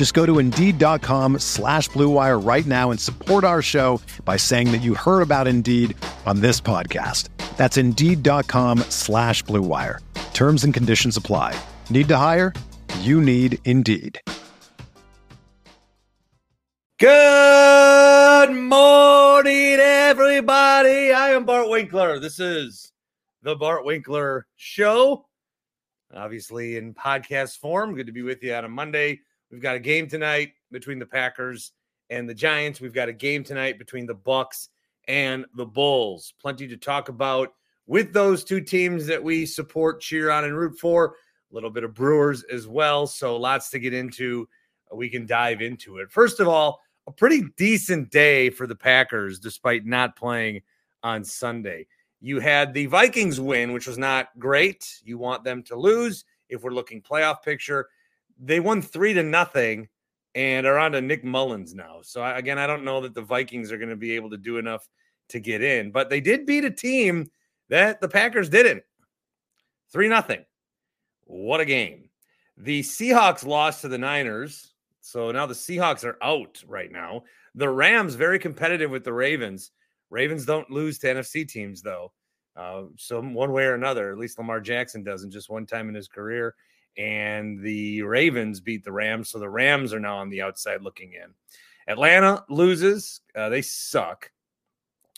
Just go to Indeed.com slash BlueWire right now and support our show by saying that you heard about Indeed on this podcast. That's Indeed.com slash BlueWire. Terms and conditions apply. Need to hire? You need Indeed. Good morning, everybody. I am Bart Winkler. This is the Bart Winkler Show. Obviously, in podcast form. Good to be with you on a Monday. We've got a game tonight between the Packers and the Giants. We've got a game tonight between the Bucks and the Bulls. Plenty to talk about with those two teams that we support, cheer on, and root for. A little bit of Brewers as well. So lots to get into. We can dive into it. First of all, a pretty decent day for the Packers, despite not playing on Sunday. You had the Vikings win, which was not great. You want them to lose if we're looking playoff picture. They won three to nothing and are on to Nick Mullens now. So again, I don't know that the Vikings are going to be able to do enough to get in, but they did beat a team that the Packers didn't. Three nothing. What a game. The Seahawks lost to the Niners. So now the Seahawks are out right now. The Rams very competitive with the Ravens. Ravens don't lose to NFC teams though. Uh, so one way or another, at least Lamar Jackson doesn't just one time in his career. And the Ravens beat the Rams, so the Rams are now on the outside looking in. Atlanta loses; uh, they suck,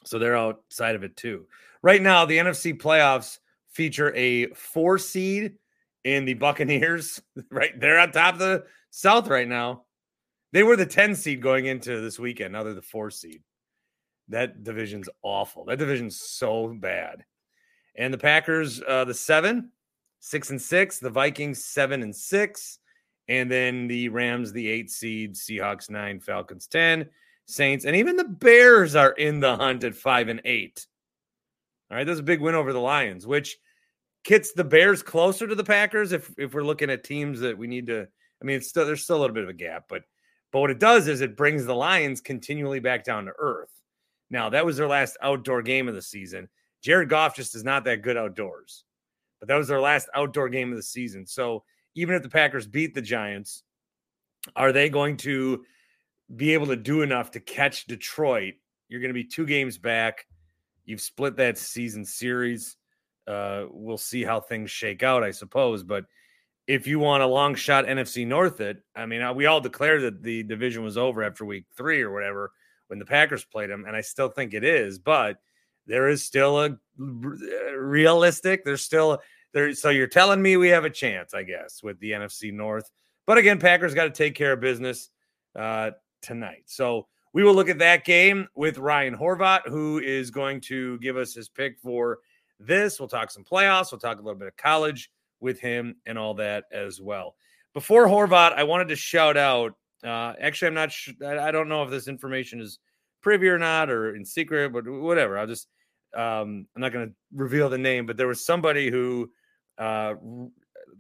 so they're outside of it too. Right now, the NFC playoffs feature a four seed in the Buccaneers. Right, they're on top of the South right now. They were the 10 seed going into this weekend. Now they're the four seed. That division's awful. That division's so bad. And the Packers, uh, the seven, six and six. The Vikings, seven and six. And then the Rams, the eight seed, Seahawks, nine, Falcons, 10, Saints, and even the Bears are in the hunt at five and eight. All right, that's a big win over the Lions, which gets the Bears closer to the Packers if if we're looking at teams that we need to. I mean, it's still there's still a little bit of a gap, but but what it does is it brings the Lions continually back down to earth. Now, that was their last outdoor game of the season. Jared Goff just is not that good outdoors, but that was their last outdoor game of the season. So even if the Packers beat the Giants, are they going to be able to do enough to catch Detroit? You're going to be two games back. You've split that season series. Uh, we'll see how things shake out, I suppose. But if you want a long shot NFC North, it, I mean, we all declared that the division was over after week three or whatever when the Packers played them, and I still think it is, but there is still a realistic, there's still there. So you're telling me we have a chance, I guess, with the NFC North. But again, Packers got to take care of business uh, tonight. So we will look at that game with Ryan Horvat, who is going to give us his pick for this. We'll talk some playoffs. We'll talk a little bit of college with him and all that as well. Before Horvat, I wanted to shout out. Uh, actually, I'm not. Sh- I don't know if this information is privy or not, or in secret, but whatever. I'll just. Um, I'm not going to reveal the name, but there was somebody who uh,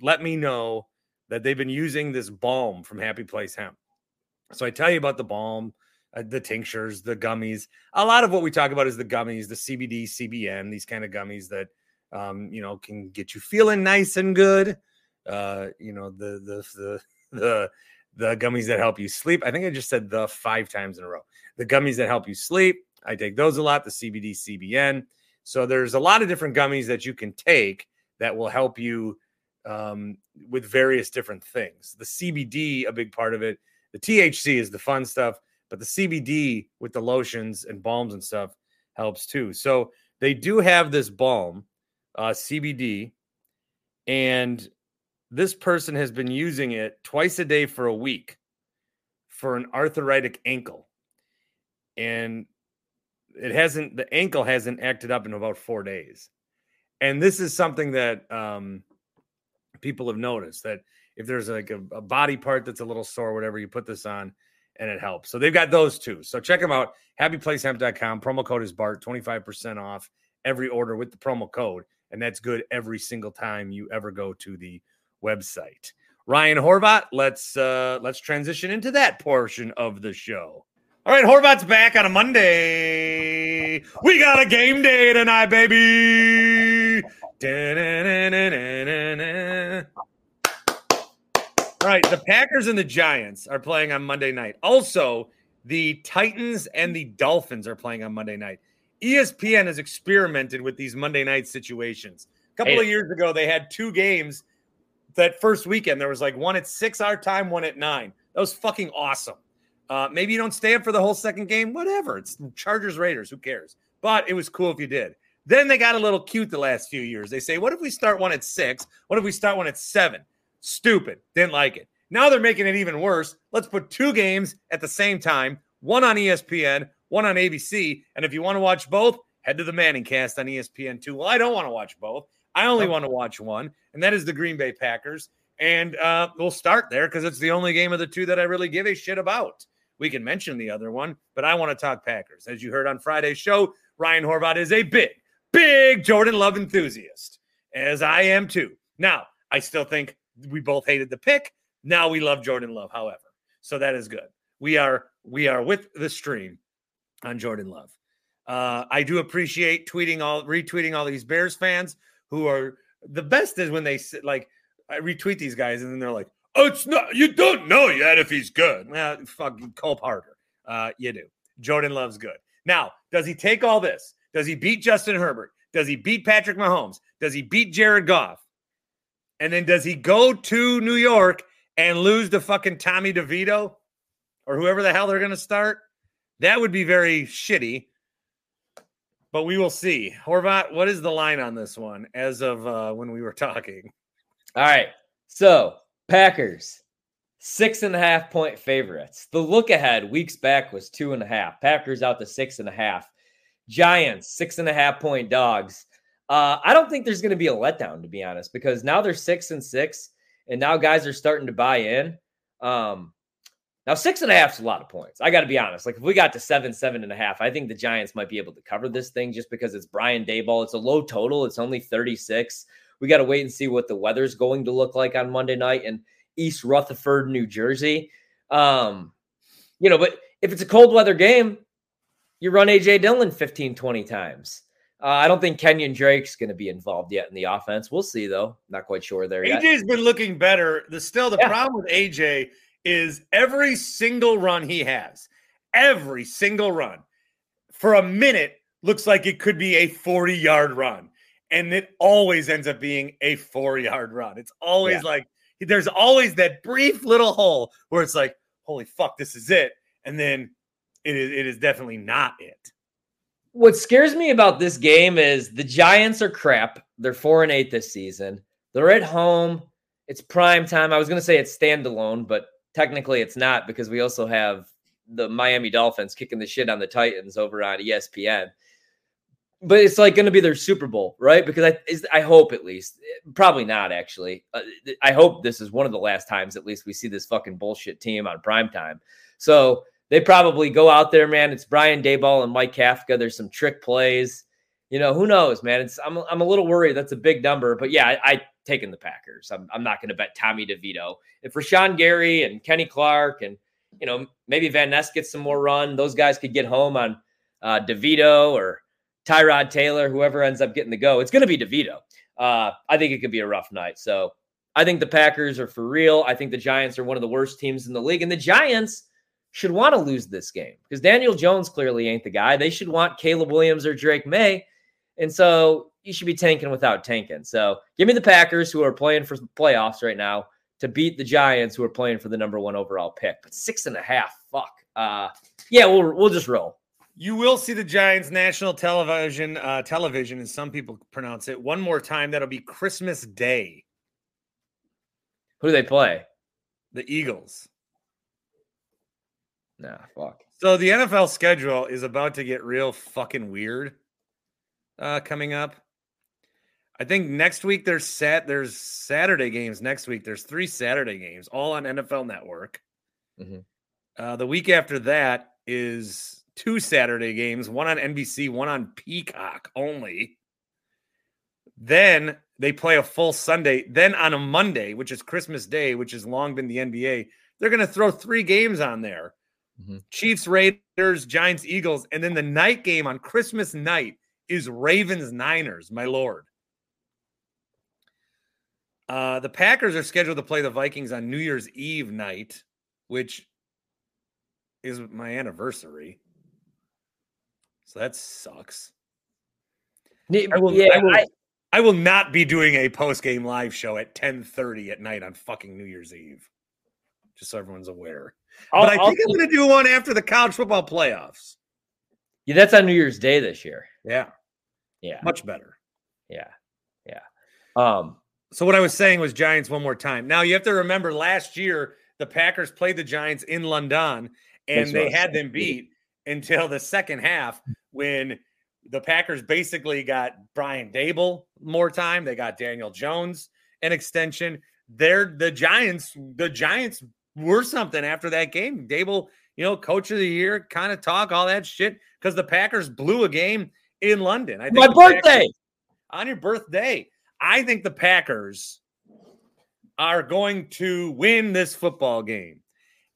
let me know that they've been using this balm from Happy Place Hemp. So I tell you about the balm, uh, the tinctures, the gummies. A lot of what we talk about is the gummies, the CBD, CBN, these kind of gummies that um, you know, can get you feeling nice and good. Uh, you know, the the the the the gummies that help you sleep. I think I just said the five times in a row. The gummies that help you sleep. I take those a lot, the CBD, CBN. So there's a lot of different gummies that you can take that will help you um, with various different things. The CBD, a big part of it. The THC is the fun stuff, but the CBD with the lotions and balms and stuff helps too. So they do have this balm uh, CBD, and this person has been using it twice a day for a week for an arthritic ankle. And it hasn't, the ankle hasn't acted up in about four days. And this is something that um, people have noticed that if there's like a, a body part that's a little sore, whatever, you put this on and it helps. So they've got those two. So check them out. HappyPlaceHemp.com. Promo code is BART, 25% off every order with the promo code. And that's good every single time you ever go to the website. Ryan Horvat, let's uh let's transition into that portion of the show. All right, Horvat's back on a Monday. We got a game day tonight, baby. All right, the Packers and the Giants are playing on Monday night. Also, the Titans and the Dolphins are playing on Monday night. ESPN has experimented with these Monday night situations. A couple of years ago, they had two games that first weekend. There was like one at six our time, one at nine. That was fucking awesome. Uh, maybe you don't stay up for the whole second game, whatever. It's Chargers Raiders, who cares? But it was cool if you did. Then they got a little cute the last few years. They say, what if we start one at six? What if we start one at seven? Stupid. Didn't like it. Now they're making it even worse. Let's put two games at the same time one on ESPN, one on ABC. And if you want to watch both, head to the Manning cast on ESPN2. Well, I don't want to watch both. I only want to watch one, and that is the Green Bay Packers. And uh, we'll start there because it's the only game of the two that I really give a shit about. We can mention the other one, but I want to talk Packers. As you heard on Friday's show, Ryan Horvat is a big, big Jordan Love enthusiast, as I am too. Now, I still think we both hated the pick. Now we love Jordan Love, however. So that is good. We are we are with the stream on Jordan Love. Uh, I do appreciate tweeting all retweeting all these Bears fans who are the best is when they sit like I retweet these guys and then they're like, "Oh, it's not you don't know yet if he's good." Well, fucking Cole Harder. Uh, you do. Jordan Love's good. Now, does he take all this? Does he beat Justin Herbert? Does he beat Patrick Mahomes? Does he beat Jared Goff? And then does he go to New York and lose to fucking Tommy DeVito or whoever the hell they're going to start? That would be very shitty. But we will see. Horvat, what is the line on this one as of uh, when we were talking? All right. So, Packers, six and a half point favorites. The look ahead weeks back was two and a half. Packers out to six and a half. Giants, six and a half point dogs. Uh, I don't think there's going to be a letdown, to be honest, because now they're six and six, and now guys are starting to buy in. Um, now, six and a half is a lot of points. I got to be honest. Like, if we got to seven, seven and a half, I think the Giants might be able to cover this thing just because it's Brian Daboll. It's a low total, it's only 36. We got to wait and see what the weather's going to look like on Monday night in East Rutherford, New Jersey. Um, you know, but if it's a cold weather game, you run AJ Dillon 15, 20 times. Uh, I don't think Kenyan Drake's going to be involved yet in the offense. We'll see, though. Not quite sure there yet. AJ's been looking better. The still the yeah. problem with AJ is every single run he has, every single run for a minute looks like it could be a 40 yard run. And it always ends up being a four yard run. It's always yeah. like there's always that brief little hole where it's like, holy fuck, this is it. And then it is it is definitely not it. What scares me about this game is the Giants are crap. They're four and eight this season. They're at home. It's prime time. I was going to say it's standalone, but technically it's not because we also have the Miami Dolphins kicking the shit on the Titans over on ESPN. But it's like going to be their Super Bowl, right? Because I I hope at least, probably not actually. Uh, I hope this is one of the last times at least we see this fucking bullshit team on prime time. So they probably go out there, man. It's Brian Daboll and Mike Kafka. There's some trick plays. You know, who knows, man? It's I'm I'm a little worried. That's a big number, but yeah, I, I taking the Packers. I'm, I'm not going to bet Tommy DeVito. If Rashan Gary and Kenny Clark and, you know, maybe Van Ness gets some more run, those guys could get home on uh, DeVito or Tyrod Taylor, whoever ends up getting the go. It's going to be DeVito. Uh, I think it could be a rough night. So I think the Packers are for real. I think the Giants are one of the worst teams in the league. And the Giants should want to lose this game because Daniel Jones clearly ain't the guy. They should want Caleb Williams or Drake Maye. And so you should be tanking without tanking. So give me the Packers who are playing for the playoffs right now to beat the Giants who are playing for the number one overall pick. But six and a half, fuck. Uh, yeah, we'll we'll just roll. You will see the Giants national television, uh, television, as some people pronounce it, one more time. That'll be Christmas Day. Who do they play? The Eagles. Nah, fuck. So the NFL schedule is about to get real fucking weird uh, coming up. I think next week there's sat there's Saturday games next week. There's three Saturday games, all on NFL Network. Mhm. Uh, the week after that is two Saturday games, one on NBC, one on Peacock only. Then they play a full Sunday. Then on a Monday, which is Christmas Day, which has long been the NBA, they're going to throw three games on there Mhm. Chiefs, Raiders, Giants, Eagles. And then the night game on Christmas night is Ravens, Niners, my lord. Uh, the Packers are scheduled to play the Vikings on New Year's Eve night, which is my anniversary. So that sucks. I will, yeah, I will, I- I will not be doing a post game live show at 10:30 at night on fucking New Year's Eve. Just so everyone's aware. I'll- but I I'll think I'm going to do one after the college football playoffs. yeah, that's on New Year's Day this year. Yeah, Yeah, much better. yeah, yeah. Um, So what I was saying was Giants one more time. Now you have to remember last year the Packers played the Giants in London and they had saying. them beat until the second half when the Packers basically got Brian Daboll more time. They got Daniel Jones an extension. They're the Giants. The Giants were something after that game. Daboll, you know, coach of the year, kind of talk all that shit because the Packers blew a game in London. I think my the Packers- birthday. on your birthday. I think the Packers are going to win this football game.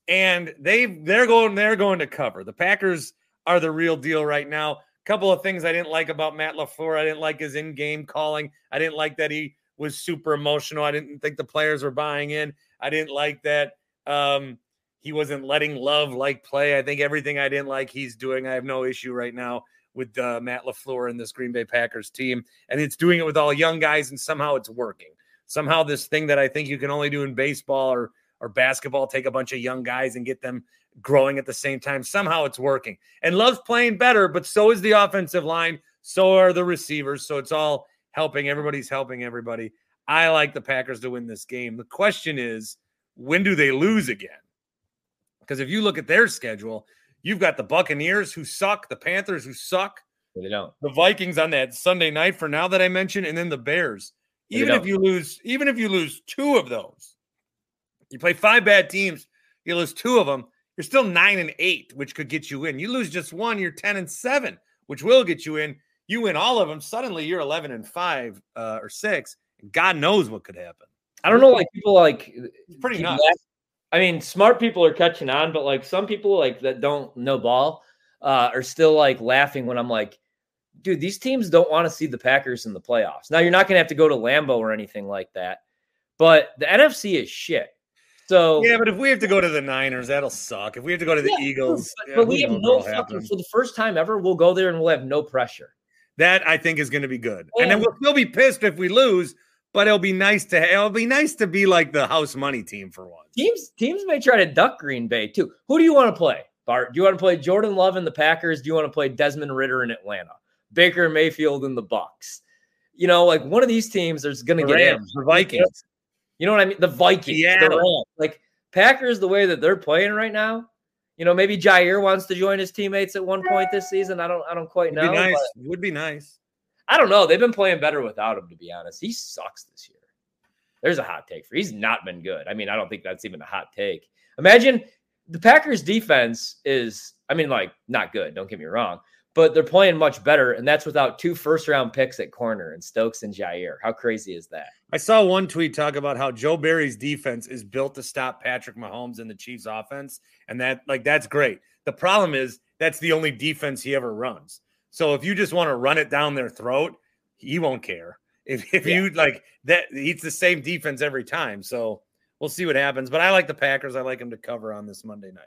And they they're going they're going to cover. The Packers are the real deal right now. A couple of things I didn't like about Matt LaFleur. I didn't like his in-game calling. I didn't like that he was super emotional. I didn't think the players were buying in. I didn't like that um he wasn't letting love like play. I think everything I didn't like he's doing. I have no issue right now with uh, Matt LaFleur and this Green Bay Packers team. And it's doing it with all young guys, and somehow it's working. Somehow, this thing that I think you can only do in baseball or, or basketball, take a bunch of young guys and get them growing at the same time. Somehow it's working. And Love's playing better, but so is the offensive line. So are the receivers. So it's all helping. Everybody's helping everybody. I like the Packers to win this game. The question is, when do they lose again? Because if you look at their schedule, you've got the Buccaneers who suck, the Panthers who suck, They don't. the Vikings on that Sunday night for now that I mentioned, and then the Bears. Even if you lose, even if you lose two of those, you play five bad teams, you lose two of them, you're still nine and eight, which could get you in. You lose just one, you're 10 and seven, which will get you in. You win all of them, suddenly you're 11 and five uh, or six. God knows what could happen. I don't know. Like people like It's pretty nuts. laugh- I mean, smart people are catching on, but like some people like that don't know ball uh, are still like laughing when I'm like, dude, these teams don't want to see the Packers in the playoffs. Now you're not gonna have to go to Lambeau or anything like that, but the NFC is shit. So Yeah, but if we have to go to the Niners, that'll suck. If we have to go to the Yeah, Eagles, but, yeah, but we have no fucking happen. for the first time ever. We'll go there and we'll have no pressure. That I think is going to be good. And then we'll still be pissed if we lose, but it'll be nice to it'll be nice to be like the house money team for once. Teams teams may try to duck Green Bay too. Who do you want to play, Bart? Do you want to play Jordan Love and the Packers? Do you want to play Desmond Ridder in Atlanta? Baker Mayfield and the Bucks? You know, like one of these teams is going to get in. The Vikings. You know what I mean? The Vikings. Rams. Like Packers, the way that they're playing right now. You know, maybe Jaire wants to join his teammates at one point this season. I don't. I don't quite Would know. be nice. but Would be nice. I don't know. They've been playing better without him, to be honest. He sucks this year. There's a hot take for. He's not been good. I mean, I don't think that's even a hot take. Imagine the Packers defense is, I mean, like not good. Don't get me wrong, but they're playing much better, and that's without two first round picks at corner and Stokes and Jaire. How crazy is that? I saw one tweet talk about how Joe Barry's defense is built to stop Patrick Mahomes and the Chiefs offense. And that like that's great. The problem is that's the only defense he ever runs. So if you just want to run it down their throat, he won't care. If if Yeah. you like that it's the same defense every time. So we'll see what happens. But I like the Packers. I like them to cover on this Monday night.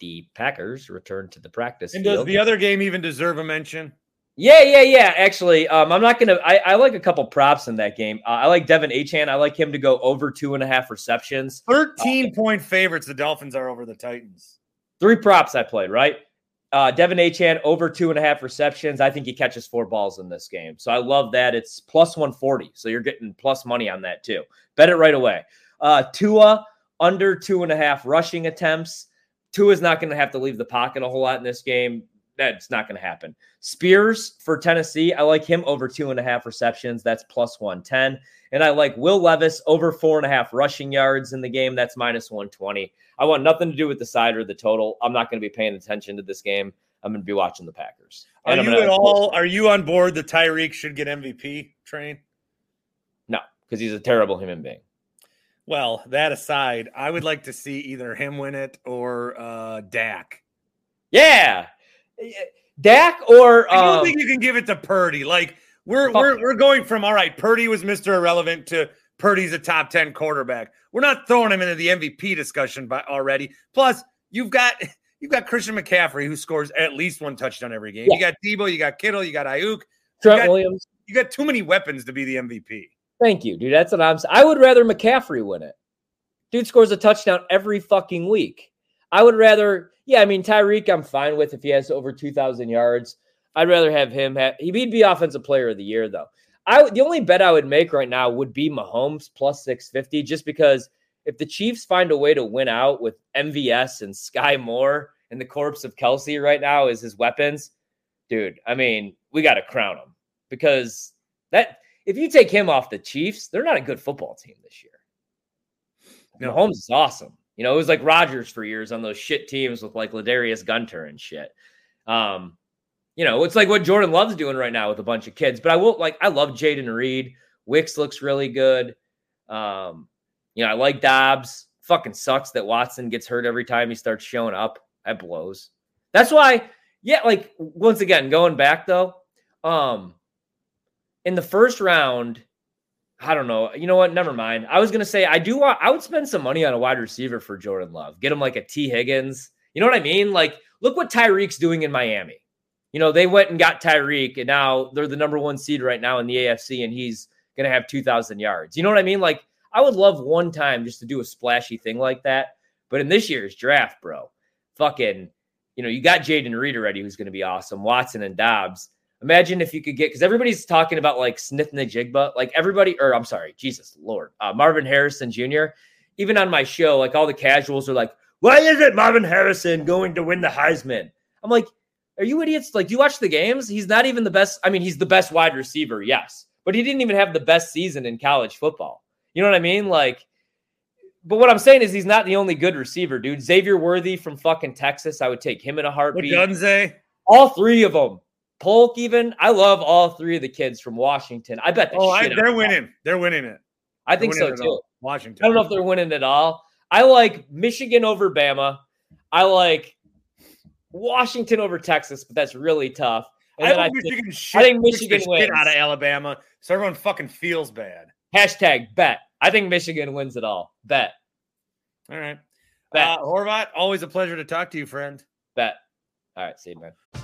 The Packers return to the practice And does the other game even deserve a mention? Yeah, yeah, yeah. Actually, um, I'm not gonna. I, I like a couple props in that game. Uh, I like De'Von Achane. I like him to go over two and a half receptions. 13 point favorites the Dolphins are over the Titans. Three props I played right. Uh, De'Von Achane over two and a half receptions. I think he catches four balls in this game. So I love that. It's plus 140. So you're getting plus money on that too. Bet it right away. Uh, Tua under two and a half rushing attempts. Tua is not going to have to leave the pocket a whole lot in this game. That's not going to happen. Spears for Tennessee. I like him over two and a half receptions. That's plus 110. And I like Will Levis over four and a half rushing yards in the game. That's minus 120. I want nothing to do with the side or the total. I'm not going to be paying attention to this game. I'm going to be watching the Packers. Are you at all? Are you on board the Tyreek should get MVP train? No, because he's a terrible human being. Well, that aside, I would like to see either him win it or uh Dak. Yeah, Dak or I don't um, think you can give it to Purdy. Like we're we're we're going from all right. Purdy was Mister Irrelevant to Purdy's a top ten quarterback. We're not throwing him into the MVP discussion by already. Plus, you've got you've got Christian McCaffrey who scores at least one touchdown every game. You got Debo, you got Kittle, you got Aiyuk. Trent got- Williams. You got too many weapons to be the MVP. Thank you, dude. That's what I'm saying. I would rather McCaffrey win it. Dude scores a touchdown every fucking week. I would rather, yeah, I mean, Tyreek, I'm fine with if he has over 2,000 yards. I'd rather have him have, he'd be offensive player of the year, though. I The only bet I would make right now would be Mahomes plus 650, just because if the Chiefs find a way to win out with MVS and Sky Moore and the corpse of Kelce right now is his weapons, dude, I mean, we got to crown him because that if you take him off the Chiefs, they're not a good football team this year. No. Mahomes is awesome. You know, it was like Rodgers for years on those shit teams with like Ladarius Gunter and shit. Um, you know, it's like what Jordan Love's doing right now with a bunch of kids. But I will like I love Jayden Reed. Wicks looks really good. Um, you know, I like Dobbs. Fucking sucks that Watson gets hurt every time he starts showing up. That blows. That's why, yeah, like once again, going back though, um, in the first round, I don't know. You know what? Never mind. I was gonna say I do want I would spend some money on a wide receiver for Jordan Love. Get him like a T. Higgins. You know what I mean? Like, look what Tyreek's doing in Miami. You know, they went and got Tyreek, and now they're the number one seed right now in the AFC, and he's gonna have two thousand yards. You know what I mean? Like, I would love one time just to do a splashy thing like that. But in this year's draft, bro, fucking, you know, you got Jayden Reed already, who's gonna be awesome. Watson and Dobbs. Imagine if you could get because everybody's talking about like Smith-Njigba, like everybody, or I'm sorry, Jesus Lord, uh, Marvin Harrison Jr. Even on my show, like all the casuals are like, "Why is it Marvin Harrison going to win the Heisman?" I'm like, "Are you idiots? Like, do you watch the games? He's not even the best. I mean, he's the best wide receiver, yes, but he didn't even have the best season in college football. You know what I mean? Like, but what I'm saying is he's not the only good receiver, dude. Xavier Worthy from fucking Texas, I would take him in a heartbeat. Odunze. All three of them. Polk, even. I love all three of the kids from Washington. I bet the Oh, I, shit they're winning. They're winning it. I think so too. Washington. I don't know if they're winning at all. I like Michigan over Bama. I like Washington over Texas, but that's really tough. And I I think, Michigan shit, think kicks the Michigan shit wins. out of Alabama, so everyone fucking feels bad. hashtag bet. I think Michigan wins it all. Bet. All right, Bet. uh, Horvat, always a pleasure to talk to you, friend. Bet. All right, see you, man.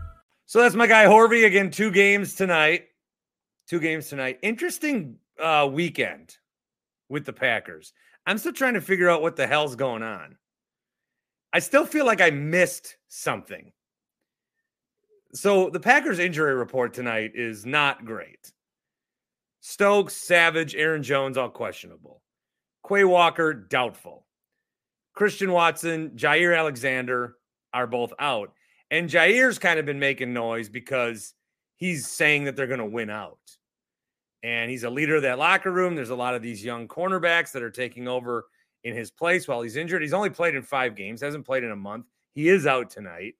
So that's my guy Horvey again. Two games tonight. Two games tonight. Interesting uh, weekend with the Packers. I'm still trying to figure out what the hell's going on. I still feel like I missed something. So the Packers injury report tonight is not great. Stokes, Savage, Aaron Jones, all questionable. Quay Walker, doubtful. Christian Watson, Jaire Alexander are both out. And Jaire's kind of been making noise because he's saying that they're going to win out. And he's a leader of that locker room. There's a lot of these young cornerbacks that are taking over in his place while he's injured. He's only played in five games, hasn't played in a month. He is out tonight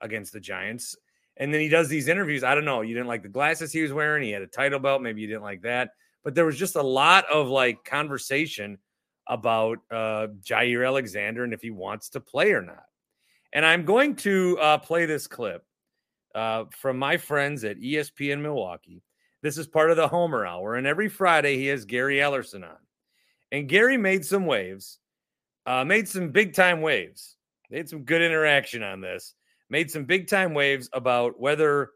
against the Giants. And then he does these interviews. I don't know. You didn't like the glasses he was wearing. He had a title belt. Maybe you didn't like that. But there was just a lot of like conversation about uh, Jaire Alexander and if he wants to play or not. And I'm going to uh, play this clip uh, from my friends at ESPN Milwaukee. This is part of the Homer Hour. And every Friday, he has Gary Ellerson on. And Gary made some waves, uh, made some big time waves. They had some good interaction on this, made some big time waves about whether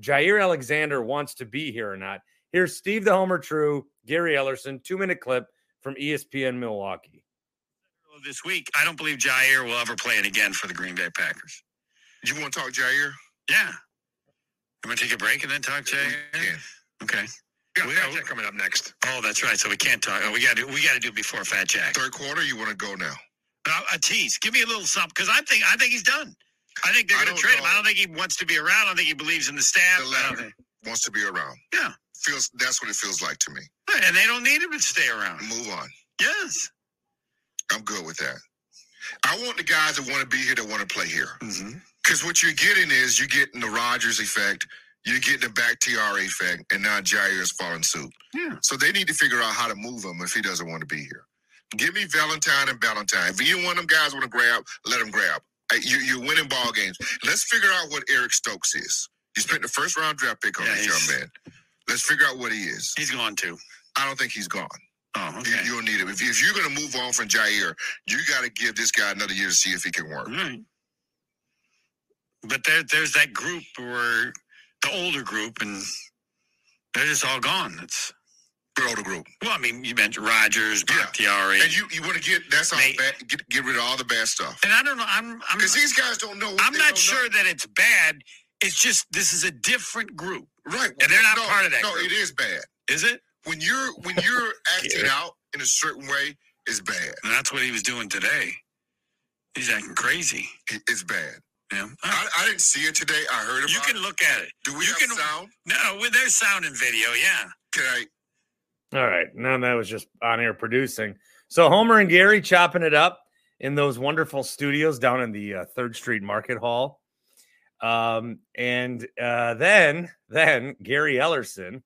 Jaire Alexander wants to be here or not. Here's Steve the Homer True, Gary Ellerson, two minute clip from ESPN Milwaukee this week, I don't believe Jaire will ever play it again for the Green Bay Packers. You want to talk Jaire? Yeah. I'm gonna take a break and then talk Jaire. Yeah. Okay. We got Fat Jack coming up next. Oh, that's right. So we can't talk. Oh, we got to. We got to do before Fat Jack. Third quarter. You want to go now? Uh, a tease. Give me a little something because I think I think he's done. I think they're I going to don't trade him. know. I don't think he wants to be around. I don't think he believes in the staff. The I don't latter think- wants to be around. Yeah. Feels that's what it feels like to me. And they don't need him to stay around. Move on. Yes. I'm good with that. I want the guys that want to be here that want to play here. Mm-hmm. Because what you're getting is you're getting the Rodgers effect, you're getting the Bakhtiari effect, and now Jaire is following suit. Yeah. So they need to figure out how to move him if he doesn't want to be here. Give me Valentine and Valentine. If you one of them guys want to grab, let them grab. You, you're winning ball games. Let's figure out what Eric Stokes is. You spent the first round draft pick on Yeah, this young man. Let's figure out what he is. He's gone too. I don't think he's gone. Oh, You, okay. you'll need him. If, if you're going to move on from Jaire, you got to give this guy another year to see if he can work. Right. But there, there's that group where the older group, and they're just all gone. It's Good older group. well, I mean, you mentioned Rodgers, Yeah. And you, you want to get that's all bad, get get rid of all the bad stuff. and I don't know. I'm, I'm, Because these guys don't know. What I'm not sure know. that it's bad. It's just this is a different group, right. and they're not no, part of that No, group. it is bad. is it? When you're when you're acting Yeah. out in a certain way, is bad. And that's what he was doing today. He's acting crazy. It's bad. Yeah. I, I didn't see it today. I heard about you can look at it. Do we you have can- sound? No, well, there's sound and video. Yeah. Can I? All right. None of that was just on air producing. So Homer and Gary chopping it up in those wonderful studios down in the uh, Third Street Market Hall. Um, and uh, then, then Gary Ellerson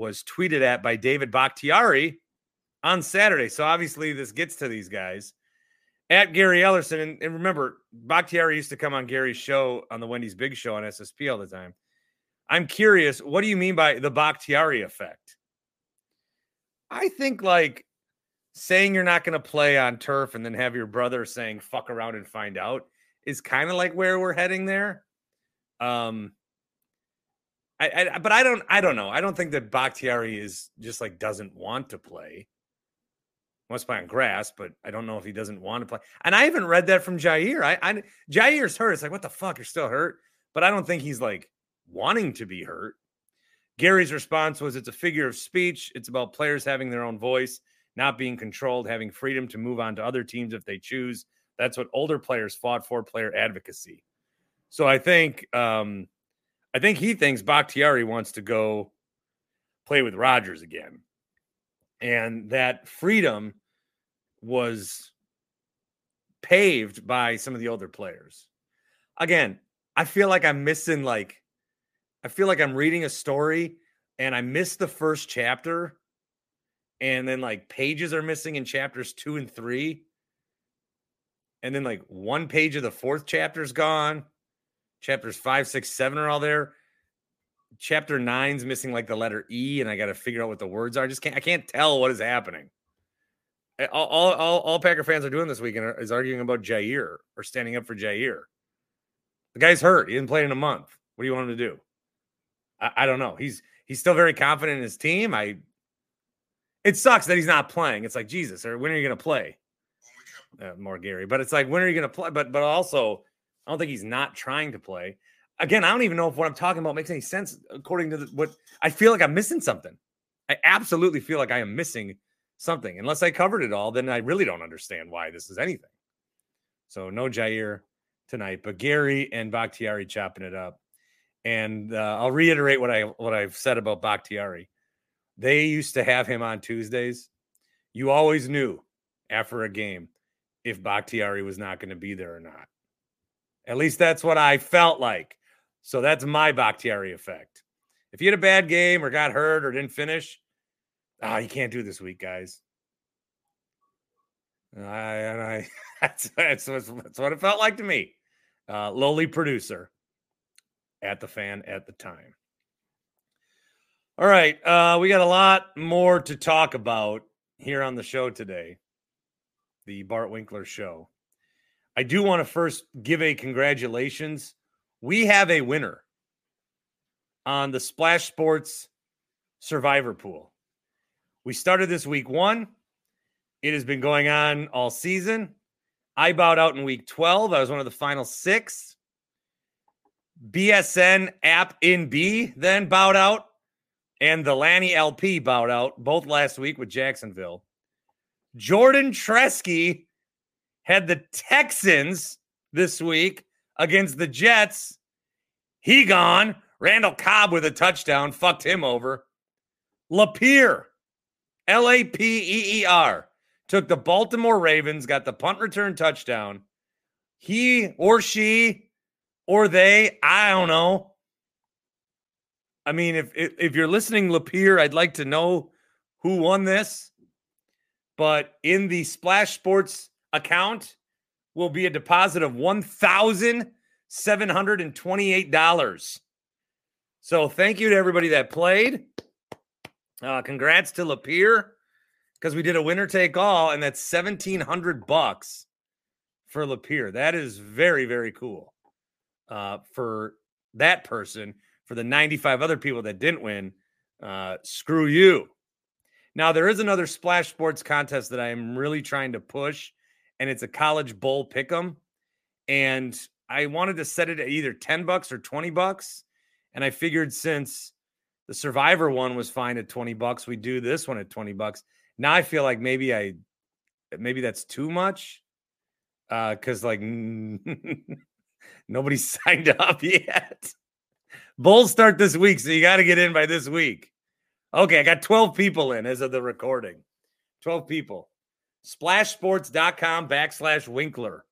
was tweeted at by David Bakhtiari on Saturday. So obviously, this gets to these guys at Gary Ellerson. And, and remember, Bakhtiari used to come on Gary's show on the Wendy's Big Show on SSP all the time. I'm curious, what do you mean by the Bakhtiari effect? I think like saying you're not going to play on turf and then have your brother saying fuck around and find out is kind of like where we're heading there. Um I, I but I don't I don't know. I don't think that Bakhtiari is just like doesn't want to play. Wants to play on grass, but I don't know if he doesn't want to play. And I haven't read that from Jaire. I, I Jaire's hurt. It's like what the fuck? You're still hurt, but I don't think he's like wanting to be hurt. Gary's response was it's a figure of speech. It's about players having their own voice, not being controlled, having freedom to move on to other teams if they choose. That's what older players fought for, player advocacy. So I think um I think he thinks Bakhtiari wants to go play with Rodgers again. And that freedom was paved by some of the older players. Again, I feel like I'm missing like I feel like I'm reading a story and I missed the first chapter. And then like pages are missing in chapters two and three. And then like one page of the fourth chapter's gone. Chapters five, six, seven are all there. Chapter nine's missing like the letter E, and I got to figure out what the words are. I just can't. I can't tell what is happening. All, all, all, all Packer fans are doing this weekend is arguing about Jaire or standing up for Jaire. The guy's hurt. He didn't play in a month. What do you want him to do? I, I don't know. He's he's still very confident in his team. I. It sucks that he's not playing. It's like Jesus. Or when are you going to play? uh, more Gary. But it's like, when are you going to play? But but also, I don't think he's not trying to play. Again, I don't even know if what I'm talking about makes any sense according to the, what I feel like I'm missing something. I absolutely feel like I am missing something. Unless I covered it all, then I really don't understand why this is anything. So no Jaire tonight, but Gary and Bakhtiari chopping it up. And uh, I'll reiterate what I what I've said about Bakhtiari. They used to have him on Tuesdays. You always knew after a game if Bakhtiari was not going to be there or not. At least that's what I felt like. So that's my Bakhtiari effect. If you had a bad game or got hurt or didn't finish, ah, you can't do this week, guys. I, I that's, that's, that's, that's what it felt like to me. Uh, lowly producer at the fan at the time. All right. Uh, we got a lot more to talk about here on the show today. The Bart Winkler show. I do want to first give a congratulations. We have a winner on the Splash Sports Survivor Pool. We started this week one. It has been going on all season. I bowed out in week 12. I was one of the final six. BSN app in B then bowed out, and the Lanny LP bowed out both last week with Jacksonville. Jordan Tresky had the Texans this week against the Jets. He gone. Randall Cobb with a touchdown fucked him over. Lapeer, L A P E E R, took the Baltimore Ravens, got the punt return touchdown. He or she or they, I don't know. I mean, if if, if you're listening, Lapeer, I'd like to know who won this. But in the Splash Sports account will be a deposit of one thousand seven hundred and twenty-eight dollars. So thank you to everybody that played. Uh, congrats to Lapeer because we did a winner take all, and that's seventeen hundred bucks for Lapeer. That is very very cool uh, for that person. For the ninety-five other people that didn't win, uh, screw you. Now there is another Splash Sports contest that I am really trying to push, and it's a college bowl pick'em, and I wanted to set it at either ten bucks or twenty bucks, and I figured since the Survivor one was fine at 20 bucks. We do this one at 20 bucks. Now I feel like maybe I maybe that's too much. Uh cuz like nobody signed up yet. Bulls start this week, so you got to get in by this week. Okay, I got 12 people in as of the recording. 12 people. Splashsports.com backslash Winkler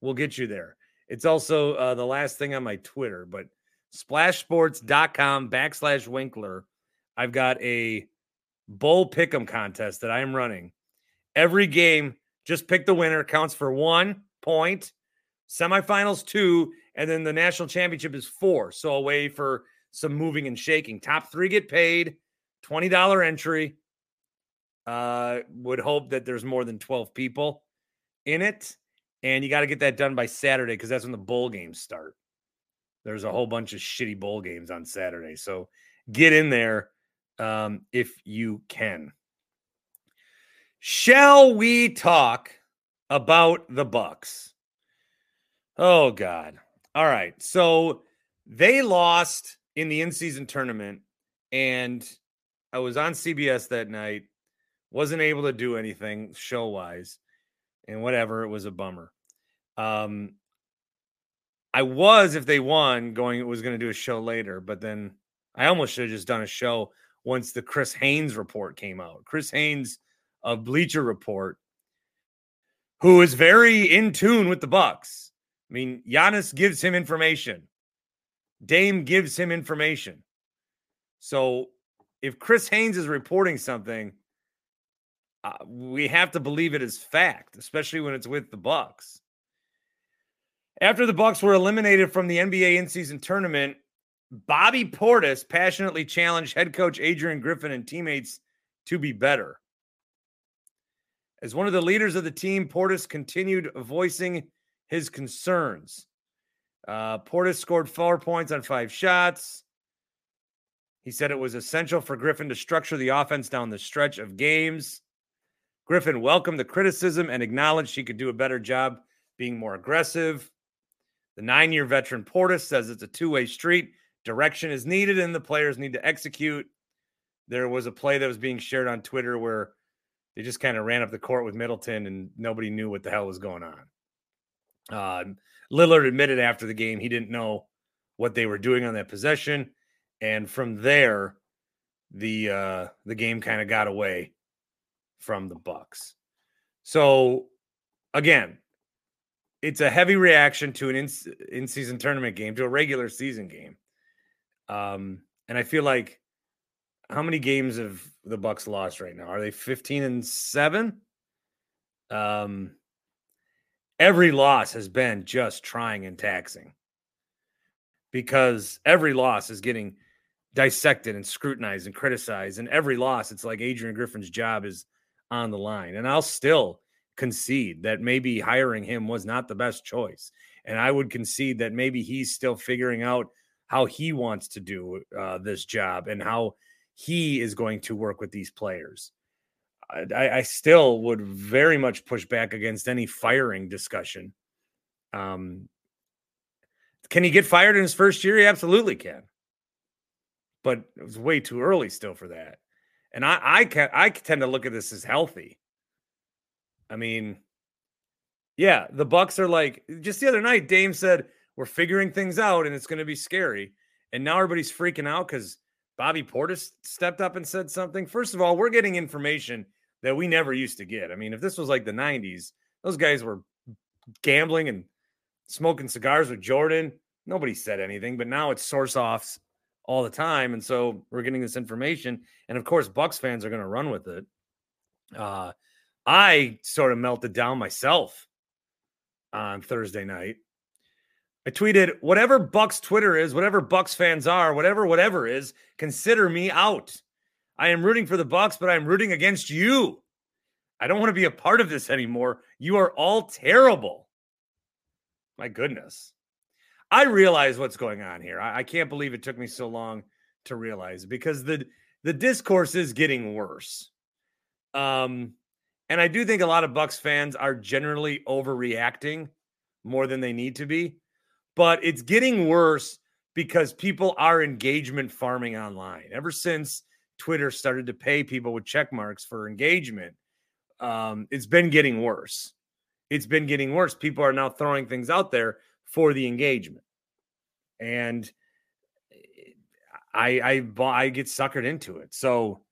will get you there. It's also uh, the last thing on my Twitter, but splashsports.com backslash Winkler. I've got a bowl pick'em contest that I'm running. Every game, just pick the winner, counts for one point. Semifinals, two, and then the national championship is four. So a way for some moving and shaking. Top three get paid, $20 entry. Uh, would hope that there's more than 12 people in it. And you got to get that done by Saturday because that's when the bowl games start. There's a whole bunch of shitty bowl games on Saturday. So get in there um, if you can. Shall we talk about the Bucks? Oh God. All right. So they lost in the in-season tournament, and I was on CBS that night, wasn't able to do anything show-wise, and whatever, it was a bummer. Um, I was, if they won, going was going to do a show later, but then I almost should have just done a show once the Chris Haynes report came out. Chris Haynes of Bleacher Report, who is very in tune with the Bucks. I mean, Giannis gives him information. Dame gives him information. So if Chris Haynes is reporting something, we have to believe it as fact, especially when it's with the Bucks. After the Bucks were eliminated from the NBA in-season tournament, Bobby Portis passionately challenged head coach Adrian Griffin and teammates to be better. As one of the leaders of the team, Portis continued voicing his concerns. Uh, Portis scored four points on five shots. He said it was essential for Griffin to structure the offense down the stretch of games. Griffin welcomed the criticism and acknowledged he could do a better job being more aggressive. The nine year veteran Portis says it's a two way street. Direction is needed and the players need to execute. There was a play that was being shared on Twitter where they just kind of ran up the court with Middleton and nobody knew what the hell was going on. Uh, Lillard admitted after the game he didn't know what they were doing on that possession, and from there, the uh, the game kind of got away from the Bucks. So again, it's a heavy reaction to an in, in season tournament game, to a regular season game. Um, and I feel like how many games have the Bucks lost right now? Are they 15 and 7? Um every loss has been just trying and taxing. Because every loss is getting dissected and scrutinized and criticized and every loss it's like Adrian Griffin's job is on the line. And I'll still concede that maybe hiring him was not the best choice. And I would concede that maybe he's still figuring out how he wants to do uh, this job and how he is going to work with these players. I, I, still would very much push back against any firing discussion. Um, can he get fired in his first year? He absolutely can. But it was way too early still for that. And I I can I tend to look at this as healthy. I mean, yeah, the Bucks are like just the other night. Dame said we're figuring things out and it's going to be scary, and now everybody's freaking out because Bobby Portis stepped up and said something. First of all, we're getting information that we never used to get. I mean, if this was like the '90s, those guys were gambling and smoking cigars with Jordan. Nobody said anything, but now it's source offs all the time, and so we're getting this information. And of course, Bucks fans are going to run with it. Uh, I sort of melted down myself on Thursday night. I tweeted, whatever Bucks Twitter is, whatever Bucks fans are, whatever whatever is, consider me out. I am rooting for the Bucks, but I am rooting against you. I don't want to be a part of this anymore. You are all terrible. My goodness. I realize what's going on here. I, I can't believe it took me so long to realize because the the discourse is getting worse. Um, and I do think a lot of Bucks fans are generally overreacting more than they need to be, but it's getting worse because people are engagement farming online. Ever since Twitter started to pay people with check marks for engagement, um, it's been getting worse. It's been getting worse. People are now throwing things out there for the engagement, and I I I get suckered into it. So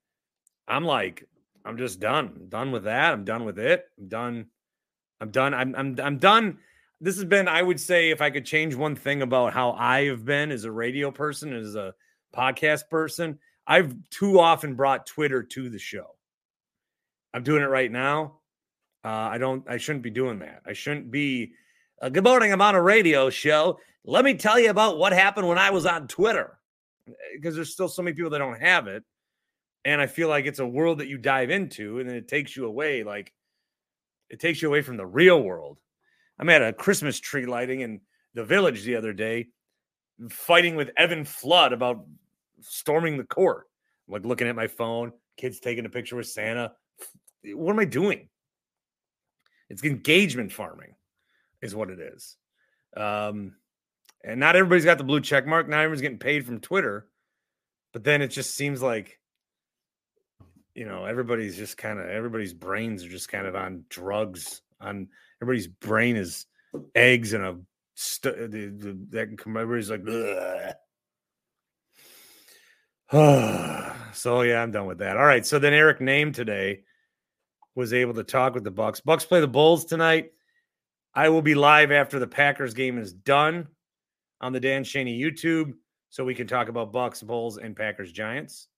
I'm like, I'm just done. I'm done with that. I'm done with it. I'm done. I'm done. I'm I'm I'm done. This has been, I would say, if I could change one thing about how I have been as a radio person, as a podcast person, I've too often brought Twitter to the show. I'm doing it right now. Uh, I don't. I shouldn't be doing that. I shouldn't be. Uh, good morning. I'm on a radio show. Let me tell you about what happened when I was on Twitter, because there's still so many people that don't have it and I feel like it's a world that you dive into, and then it takes you away. Like it takes you away from the real world. I'm at a Christmas tree lighting in the village the other day, fighting with Evan Flood about storming the court. I'm like looking at my phone, kids taking a picture with Santa. What am I doing? It's engagement farming, is what it is. Um, and not everybody's got the blue check mark. Not everyone's getting paid from Twitter. But then it just seems like you know everybody's just kind of everybody's brains are just kind of on drugs on everybody's brain is eggs and a st- the, the, that come everybody's like so yeah i'm done with that all right so then eric Nehm today was able to talk with the bucks bucks play the bulls tonight i will be live after the packers game is done on the dan Shaney youtube so we can talk about Bucks, Bulls, and Packers, Giants.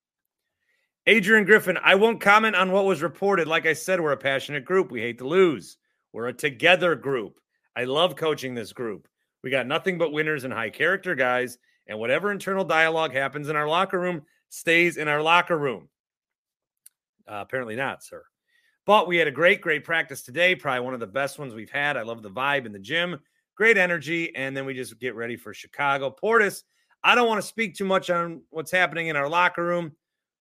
Adrian Griffin, I won't comment on what was reported. Like I said, we're a passionate group. We hate to lose. We're a together group. I love coaching this group. We got nothing but winners and high character guys, and whatever internal dialogue happens in our locker room stays in our locker room. Uh, apparently not, sir. But we had a great, great practice today. Probably one of the best ones we've had. I love the vibe in the gym. Great energy. And then we just get ready for Chicago. Portis, I don't want to speak too much on what's happening in our locker room.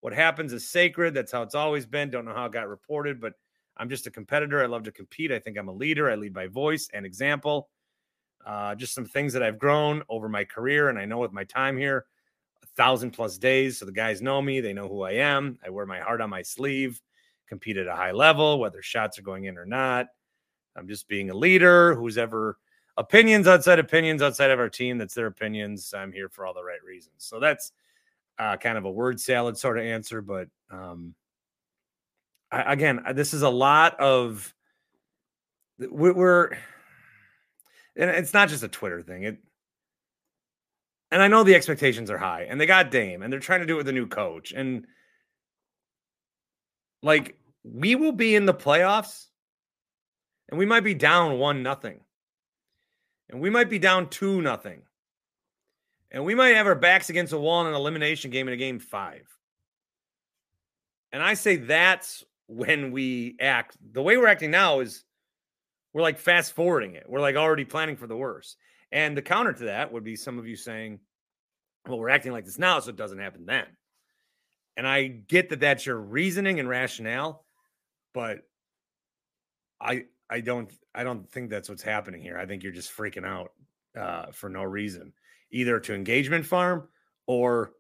What happens is sacred. That's how it's always been. Don't know how it got reported, but I'm just a competitor. I love to compete. I think I'm a leader. I lead by voice and example. Uh, just some things that I've grown over my career. And I know with my time here, a thousand plus days. So the guys know me. They know who I am. I wear my heart on my sleeve compete at a high level, whether shots are going in or not. I'm just being a leader who's ever opinions outside opinions outside of our team. That's their opinions. I'm here for all the right reasons. So that's uh, kind of a word salad sort of answer. But um, I, again, this is a lot of we're, and it's not just a Twitter thing. It and I know the expectations are high, and they got Dame, and they're trying to do it with a new coach, and like we will be in the playoffs and we might be down one nothing. And we might be down two nothing. And we might have our backs against a wall in an elimination game in a game five. And I say that's when we act. The way we're acting now is we're like fast forwarding it. We're like already planning for the worst. And the counter to that would be some of you saying, well, we're acting like this now, so it doesn't happen then. And I get that that's your reasoning and rationale, but I I don't I don't think that's what's happening here. I think you're just freaking out uh, for no reason, either to engagement farm or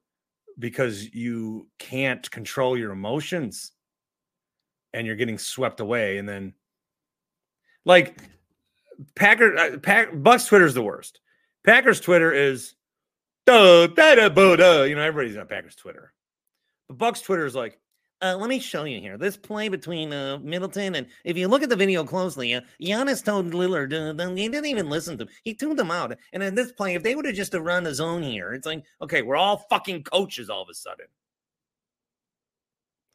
because you can't control your emotions and you're getting swept away. And then, like Packer, uh, Pack, Bucks Twitter is the worst. Packers Twitter is, duh, da, da, bo, duh. you know, everybody's on Packers Twitter. But Bucks Twitter is like, uh, let me show you here. This play between uh, Middleton and if you look at the video closely, uh, Giannis told Lillard uh, he didn't even listen to him. He tuned them out. And in this play, if they would have just run the zone here, it's like okay, we're all fucking coaches all of a sudden.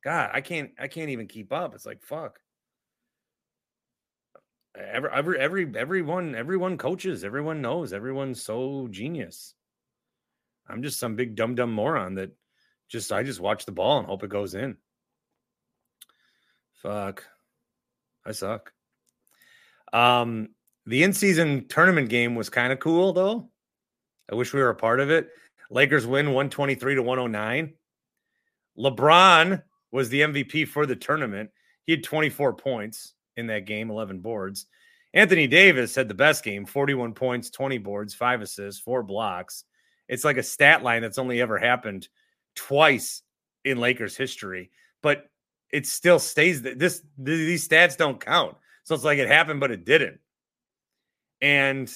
God, I can't I can't even keep up. It's like fuck. Every every every everyone everyone coaches. Everyone knows. Everyone's so genius. I'm just some big dumb dumb moron that just I just watch the ball and hope it goes in. Fuck. I suck. Um the in-season tournament game was kind of cool though. I wish we were a part of it. Lakers win 123 to 109. LeBron was the MVP for the tournament. He had 24 points in that game, 11 boards. Anthony Davis had the best game 41 points, 20 boards, five assists, four blocks. It's like a stat line that's only ever happened twice in Lakers history, but it still stays that this these stats don't count. So it's like it happened, but it didn't. And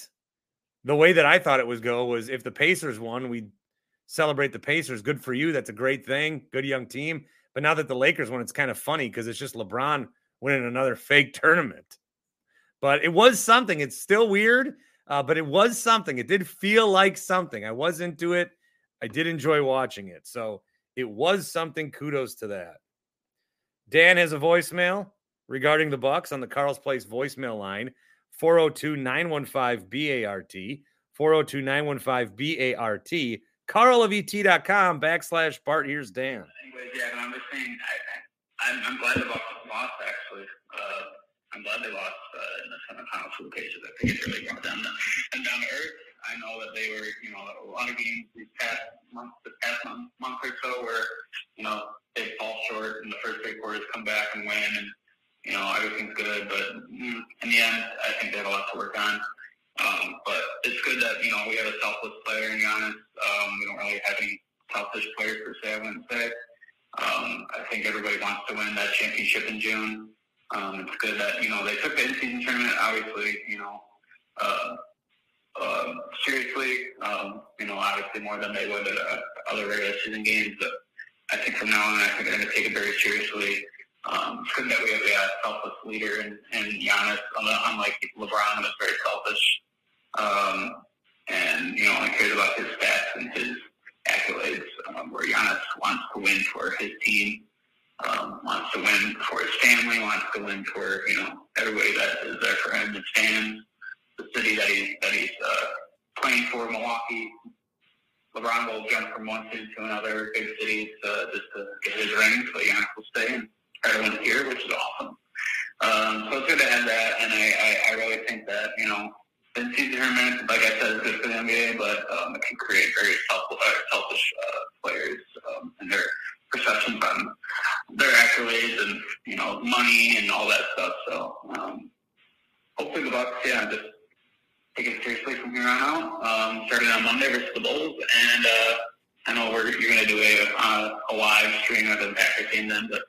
the way that I thought it was go was if the Pacers won, we'd celebrate the Pacers. Good for you. That's a great thing. Good young team. But now that the Lakers won, it's kind of funny because it's just LeBron winning another fake tournament. But it was something. It's still weird, uh, but it was something. It did feel like something. I was into it. I did enjoy watching it. So it was something. Kudos to that. Dan has a voicemail regarding the Bucks on the Carl's Place voicemail line 402 915 BART. 402 915 BART. Carl of ET.com backslash Bart. Here's Dan. Anyways, yeah, I'm just saying, I, am I'm glad the Bucks lost, actually. Uh, I'm glad they lost uh, in the. I think it's really brought them down to earth. I know that they were, you know, a lot of games these past months, the past month, month or so, where you know they fall short in the first three quarters, come back and win, and you know everything's good. But mm, in the end, I think they have a lot to work on. Um, but it's good that you know we have a selfless player in Giannis. Um, we don't really have any selfish players per se. I wouldn't say. Um, I think everybody wants to win that championship in June. Um, it's good that you know they took the in-season tournament. Obviously, you know. Uh, um, seriously. Um, you know, obviously more than they would at uh, other regular season games. But I think from now on, I think they're going to take it very seriously. Um, it's good that we have a selfless leader in, in Giannis, unlike LeBron, that's very selfish. Um, and, you know, only cares about his stats and his accolades, um, where Giannis wants to win for his team, um, wants to win for his family, wants to win for you know everybody that is there for him, his fans, the city that he's that he's uh, playing for, Milwaukee. LeBron will jump from one city to another big cities uh, just to get his ring, so Giannis will stay and try to win here, which is awesome. Um, so it's good to have that, and I, I, I really think that you know in season tournament, like I said, is good for the NBA, but um, it can create very self, uh, selfish uh, players um, and their perceptions on their accolades and you know money and all that stuff. So um, hopefully the Bucks, yeah, just take it seriously from here on out. Um, starting on Monday versus the Bulls, and uh, I know we're you're going to do a, uh, a live stream of the Packers game then, but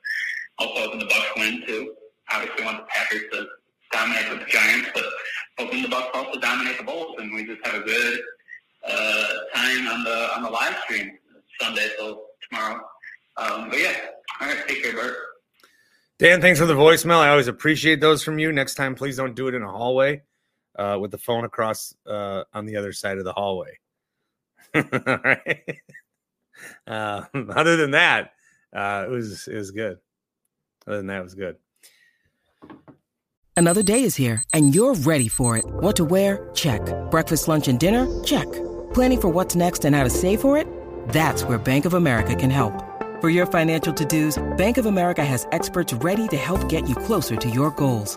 also hoping the Bucks win too. Obviously, want the Packers to dominate with the Giants, but hoping the Bucks also dominate the Bulls, and we just have a good uh, time on the on the live stream Sunday till tomorrow. Um, but yeah, all right, take care, Bert. Dan, thanks for the voicemail. I always appreciate those from you. Next time, please don't do it in a hallway uh, with the phone across uh, on the other side of the hallway. All right. Uh, other than that, uh, it was it was good. Other than that, it was good. Another day is here, and you're ready for it. What to wear? Check. Breakfast, lunch, and dinner? Check. Planning for what's next and how to save for it? That's where Bank of America can help. For your financial to-dos, Bank of America has experts ready to help get you closer to your goals.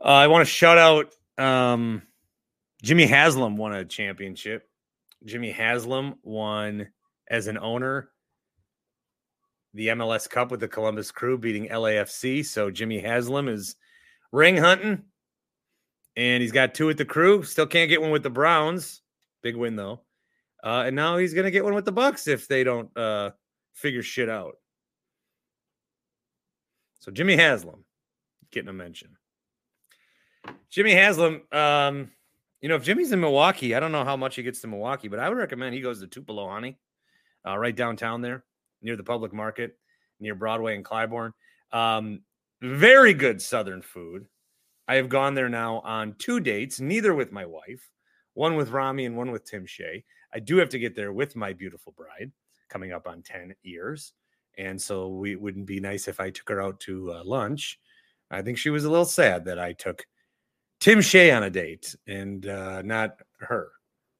Uh, I want to shout out um, Jimmy Haslam won a championship. Jimmy Haslam won as an owner the MLS Cup with the Columbus Crew beating LAFC. So Jimmy Haslam is ring hunting and he's got two with the crew. Still can't get one with the Browns. Big win though. Uh, and now he's gonna get one with the Bucks if they don't uh, figure shit out. So Jimmy Haslam getting a mention. Jimmy Haslam, um, you know, if Jimmy's in Milwaukee, I don't know how much he gets to Milwaukee, but I would recommend he goes to Tupelo, honey, uh, right downtown there near the public market, near Broadway and Clybourn. Um, very good Southern food. I have gone there now on two dates, neither with my wife, one with Rami and one with Tim Shea. I do have to get there with my beautiful bride coming up on 10 years. And so we wouldn't be nice if I took her out to uh, lunch. I think she was a little sad that I took Tim Shea on a date and uh, not her.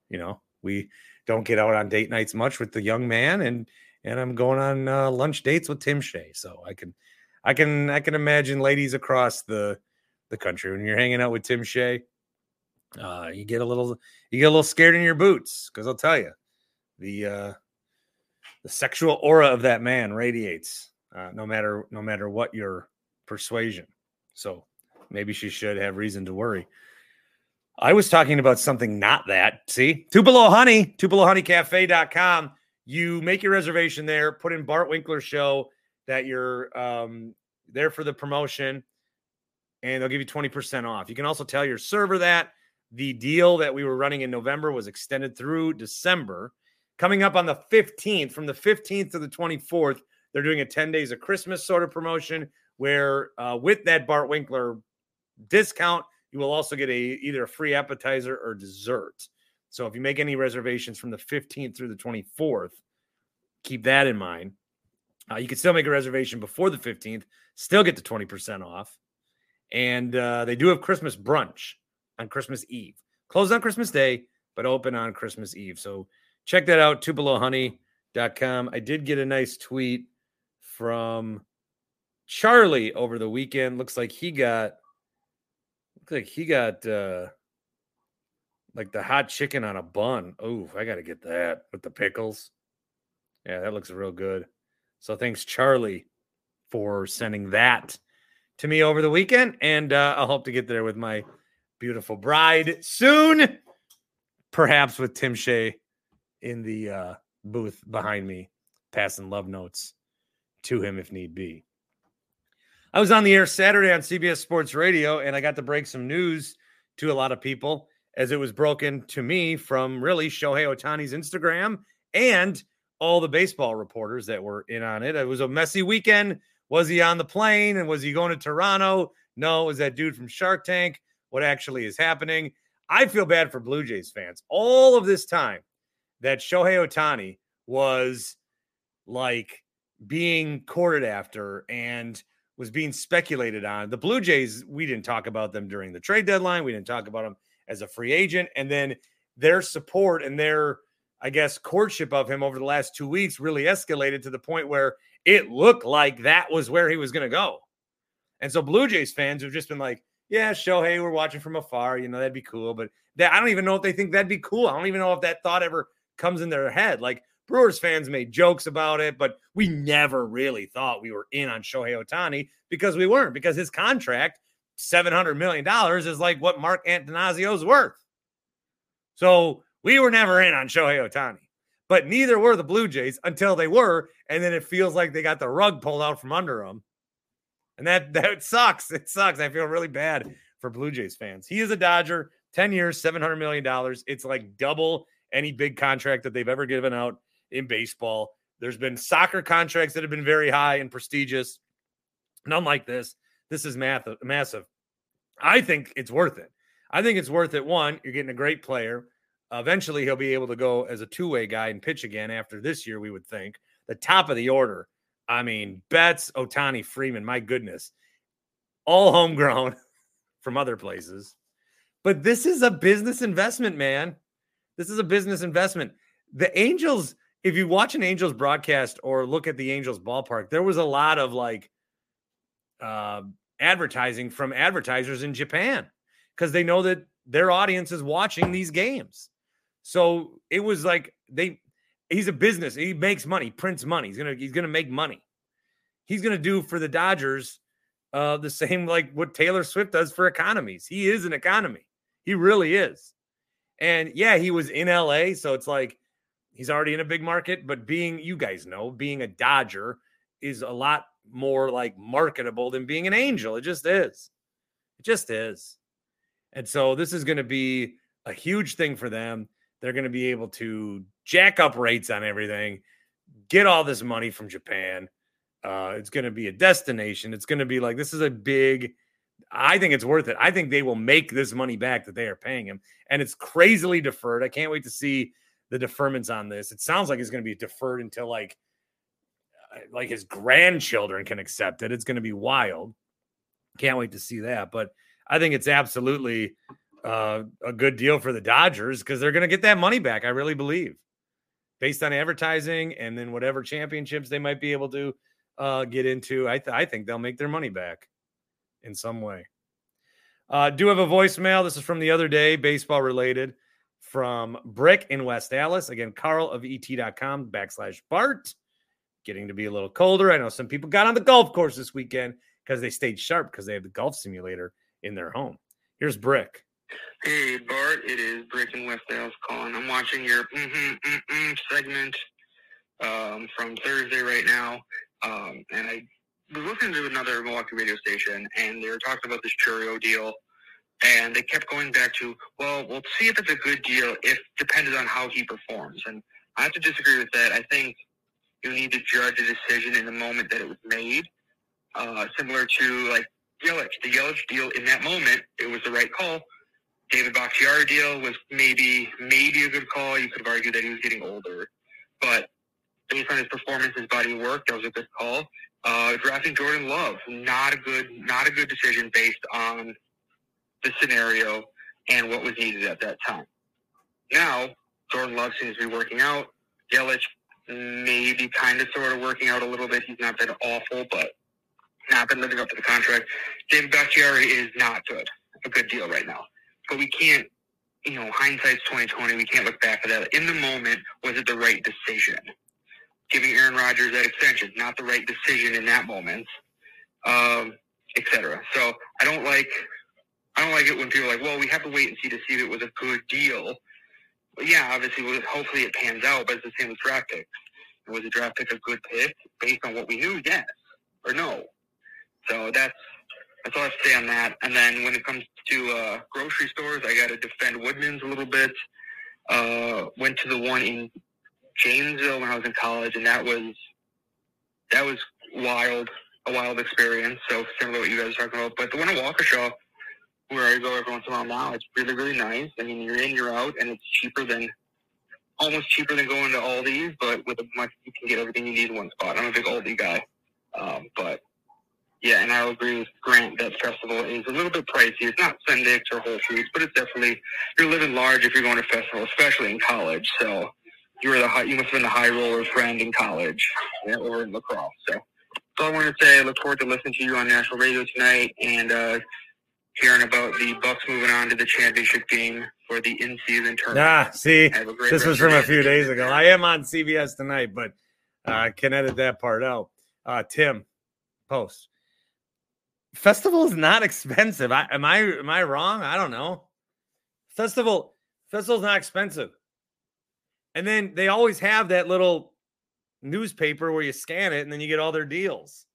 You know, we don't get out on date nights much with the young man, and and I'm going on uh, lunch dates with Tim Shea. So I can, I can, I can imagine ladies across the the country when you're hanging out with Tim Shea, uh, you get a little, you get a little scared in your boots because I'll tell you, the uh, the sexual aura of that man radiates, uh, no matter no matter what your persuasion. So maybe she should have reason to worry. I was talking about something not that. See, Tupelo Honey, TupeloHoneyCafe.com. You make your reservation there, put in Bart Winkler show that you're um, there for the promotion, and they'll give you 20% off. You can also tell your server that the deal that we were running in November was extended through December. Coming up on the 15th, from the 15th to the 24th, they're doing a 10 days of Christmas sort of promotion where uh, with that Bart Winkler discount. You will also get a either a free appetizer or dessert. So if you make any reservations from the 15th through the 24th, keep that in mind. Uh, you can still make a reservation before the 15th, still get the 20% off. And uh, they do have Christmas brunch on Christmas Eve. Closed on Christmas Day, but open on Christmas Eve. So check that out, tupelohoney.com. I did get a nice tweet from Charlie over the weekend. Looks like he got like he got uh like the hot chicken on a bun. Oh, I gotta get that with the pickles. Yeah, that looks real good. So thanks, Charlie, for sending that to me over the weekend. And uh, I'll hope to get there with my beautiful bride soon, perhaps with Tim Shea in the uh, booth behind me, passing love notes to him if need be. I was on the air Saturday on CBS Sports Radio, and I got to break some news to a lot of people as it was broken to me from really Shohei Ohtani's Instagram and all the baseball reporters that were in on it. It was a messy weekend. Was he on the plane and was he going to Toronto? No, it was that dude from Shark Tank. What actually is happening? I feel bad for Blue Jays fans. All of this time that Shohei Ohtani was like being courted after and was being speculated on. The Blue Jays, we didn't talk about them during the trade deadline. We didn't talk about them as a free agent. And then their support and their I guess, courtship of him over the last two weeks really escalated to the point where it looked like that was where he was going to go. And so Blue Jays fans have just been like, yeah, Shohei, we're watching from afar. You know, that'd be cool. But that, I don't even know if they think that'd be cool. I don't even know if that thought ever comes in their head. Like Brewers fans made jokes about it, but we never really thought we were in on Shohei Ohtani because we weren't, because his contract, $700 million, is like what Mark Attanasio's worth. So we were never in on Shohei Ohtani, but neither were the Blue Jays until they were. And then it feels like they got the rug pulled out from under them. And that, that sucks. It sucks. I feel really bad for Blue Jays fans. He is a Dodger, 10 years, $700 million. It's like double any big contract that they've ever given out in baseball. There's been soccer contracts that have been very high and prestigious. None like this. This is math- massive. I think it's worth it. I think it's worth it. One, you're getting a great player. Eventually, he'll be able to go as a two way guy and pitch again after this year, we would think. The top of the order. I mean, Betts, Ohtani, Freeman, my goodness, all homegrown from other places. But this is a business investment, man. This is a business investment. The Angels, if you watch an Angels broadcast or look at the Angels ballpark, there was a lot of like uh, advertising from advertisers in Japan because they know that their audience is watching these games. So it was like they he's a business. He makes money, prints money. He's gonna he's gonna make money. He's gonna do for the Dodgers uh the same like what Taylor Swift does for economies. He is an economy. He really is. And yeah, he was in LA, so it's like he's already in a big market, but being you guys know, being a Dodger is a lot more like marketable than being an angel. It just is. It just is. And so this is going to be a huge thing for them. They're going to be able to jack up rates on everything, get all this money from Japan. Uh, it's going to be a destination. It's going to be like this is a big. I think it's worth it. I think they will make this money back that they are paying him, and it's crazily deferred. I can't wait to see the deferments on this. It sounds like it's going to be deferred until like uh, like his grandchildren can accept it. It's going to be wild. Can't wait to see that. But I think it's absolutely uh, a good deal for the Dodgers because they're going to get that money back. I really believe, based on advertising and then whatever championships they might be able to uh, get into. I, th- I think they'll make their money back in some way. Uh, do have a voicemail. This is from the other day, baseball related, from Brick in West Dallas. Again, Carl of et.com backslash Bart. Getting to be a little colder. I know some people got on the golf course this weekend because they stayed sharp because they have the golf simulator in their home. Here's Brick. Hey, Bart, it is Brick in West Dallas calling. I'm watching your mm-hmm, mm-hmm segment um, from Thursday right now, um, and I was listening to another Milwaukee radio station, and they were talking about this Chourio deal, and they kept going back to, well, we'll see if it's a good deal if depended on how he performs, and I have to disagree with that. I think you need to judge a decision in the moment that it was made, uh, similar to like Yelich. The Yelich deal in that moment, it was the right call David Bakhtiari deal was maybe maybe a good call. You could have argued that he was getting older, but based on his performance, his body of work, that was a good call. Uh, drafting Jordan Love, not a good not a good decision based on the scenario and what was needed at that time. Now Jordan Love seems to be working out. Yelich maybe kind of sort of working out a little bit. He's not been awful, but not been living up to the contract. David Bakhtiari is not good. A good deal right now but we can't, you know, hindsight's twenty twenty. We can't look back at that. In the moment, was it the right decision? giving Aaron Rodgers that extension, not the right decision in that moment, um, etc. So I don't like I don't like it when people are like, well, we have to wait and see to see if it was a good deal. But yeah, obviously, hopefully it pans out, but it's the same with draft picks. Was a draft pick a good pick based on what we knew? Yes or no. So that's that's all I have to say on that. And then when it comes to uh, grocery stores, I got to defend Woodman's a little bit. Uh, went to the one in Janesville when I was in college, and that was that was wild, a wild experience. So similar to what you guys are talking about. But the one in Waukesha, where I go every once in a while now, it's really really nice. I mean, you're in, you're out, and it's cheaper than almost cheaper than going to Aldi's, but with a much you can get everything you need in one spot. I'm a big Aldi guy, um, but yeah, and I'll agree with Grant that festival is a little bit pricey. It's not Sendik's or Whole Foods, but it's definitely you're living large if you're going to festival, especially in college. So you were the high, you must have been the high roller friend in college yeah, or in lacrosse. So all I want to say. I look forward to listening to you on national radio tonight and uh, hearing about the Bucks moving on to the championship game for the in-season tournament. Ah, see, Have a great this was from a few days ago. I am on CBS tonight, but uh, I can edit that part out. Uh, Tim, post. Festival is not expensive. I, am I am I wrong? I don't know. Festival festival's not expensive. And then they always have that little newspaper where you scan it and then you get all their deals.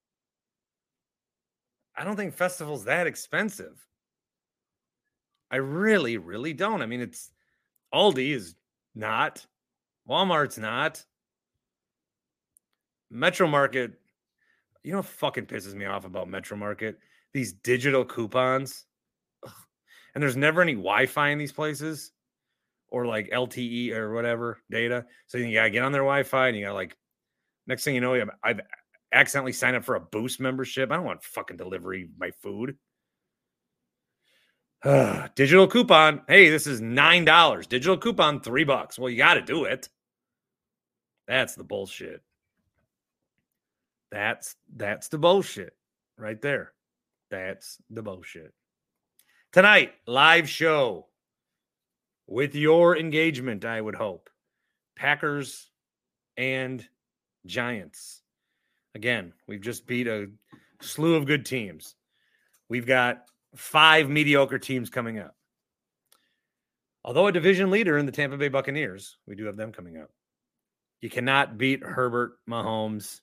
I don't think festival's that expensive. I really, really don't. I mean, it's Aldi is not, Walmart's not, Metro Market. You know fucking pisses me off about Metro Market? These digital coupons. Ugh. And there's never any Wi-Fi in these places or like LTE or whatever data. So you gotta get on their Wi-Fi and you gotta like next thing you know, I've accidentally signed up for a boost membership. I don't want fucking delivery my food. digital coupon. Hey, this is nine dollars. Digital coupon, three bucks. Well, you got to do it. That's the bullshit. That's that's the bullshit right there. That's the bullshit. Tonight, live show with your engagement. I would hope Packers and Giants. Again, we've just beat a slew of good teams. We've got five mediocre teams coming up. Although a division leader in the Tampa Bay Buccaneers, we do have them coming up. You cannot beat Herbert Mahomes,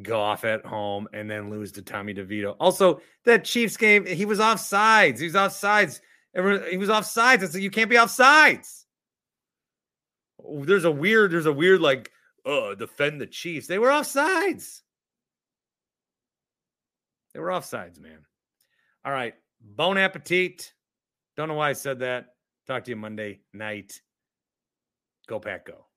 Goff at home, and then lose to Tommy DeVito. Also, that Chiefs game, he was off sides. He was off sides. Everyone, he was off sides. I said, you can't be off sides. There's a weird, there's a weird like, oh, defend the Chiefs. They were off sides. They were off sides, man. All right. Bon appetit. Don't know why I said that. Talk to you Monday night. Go Pack Go.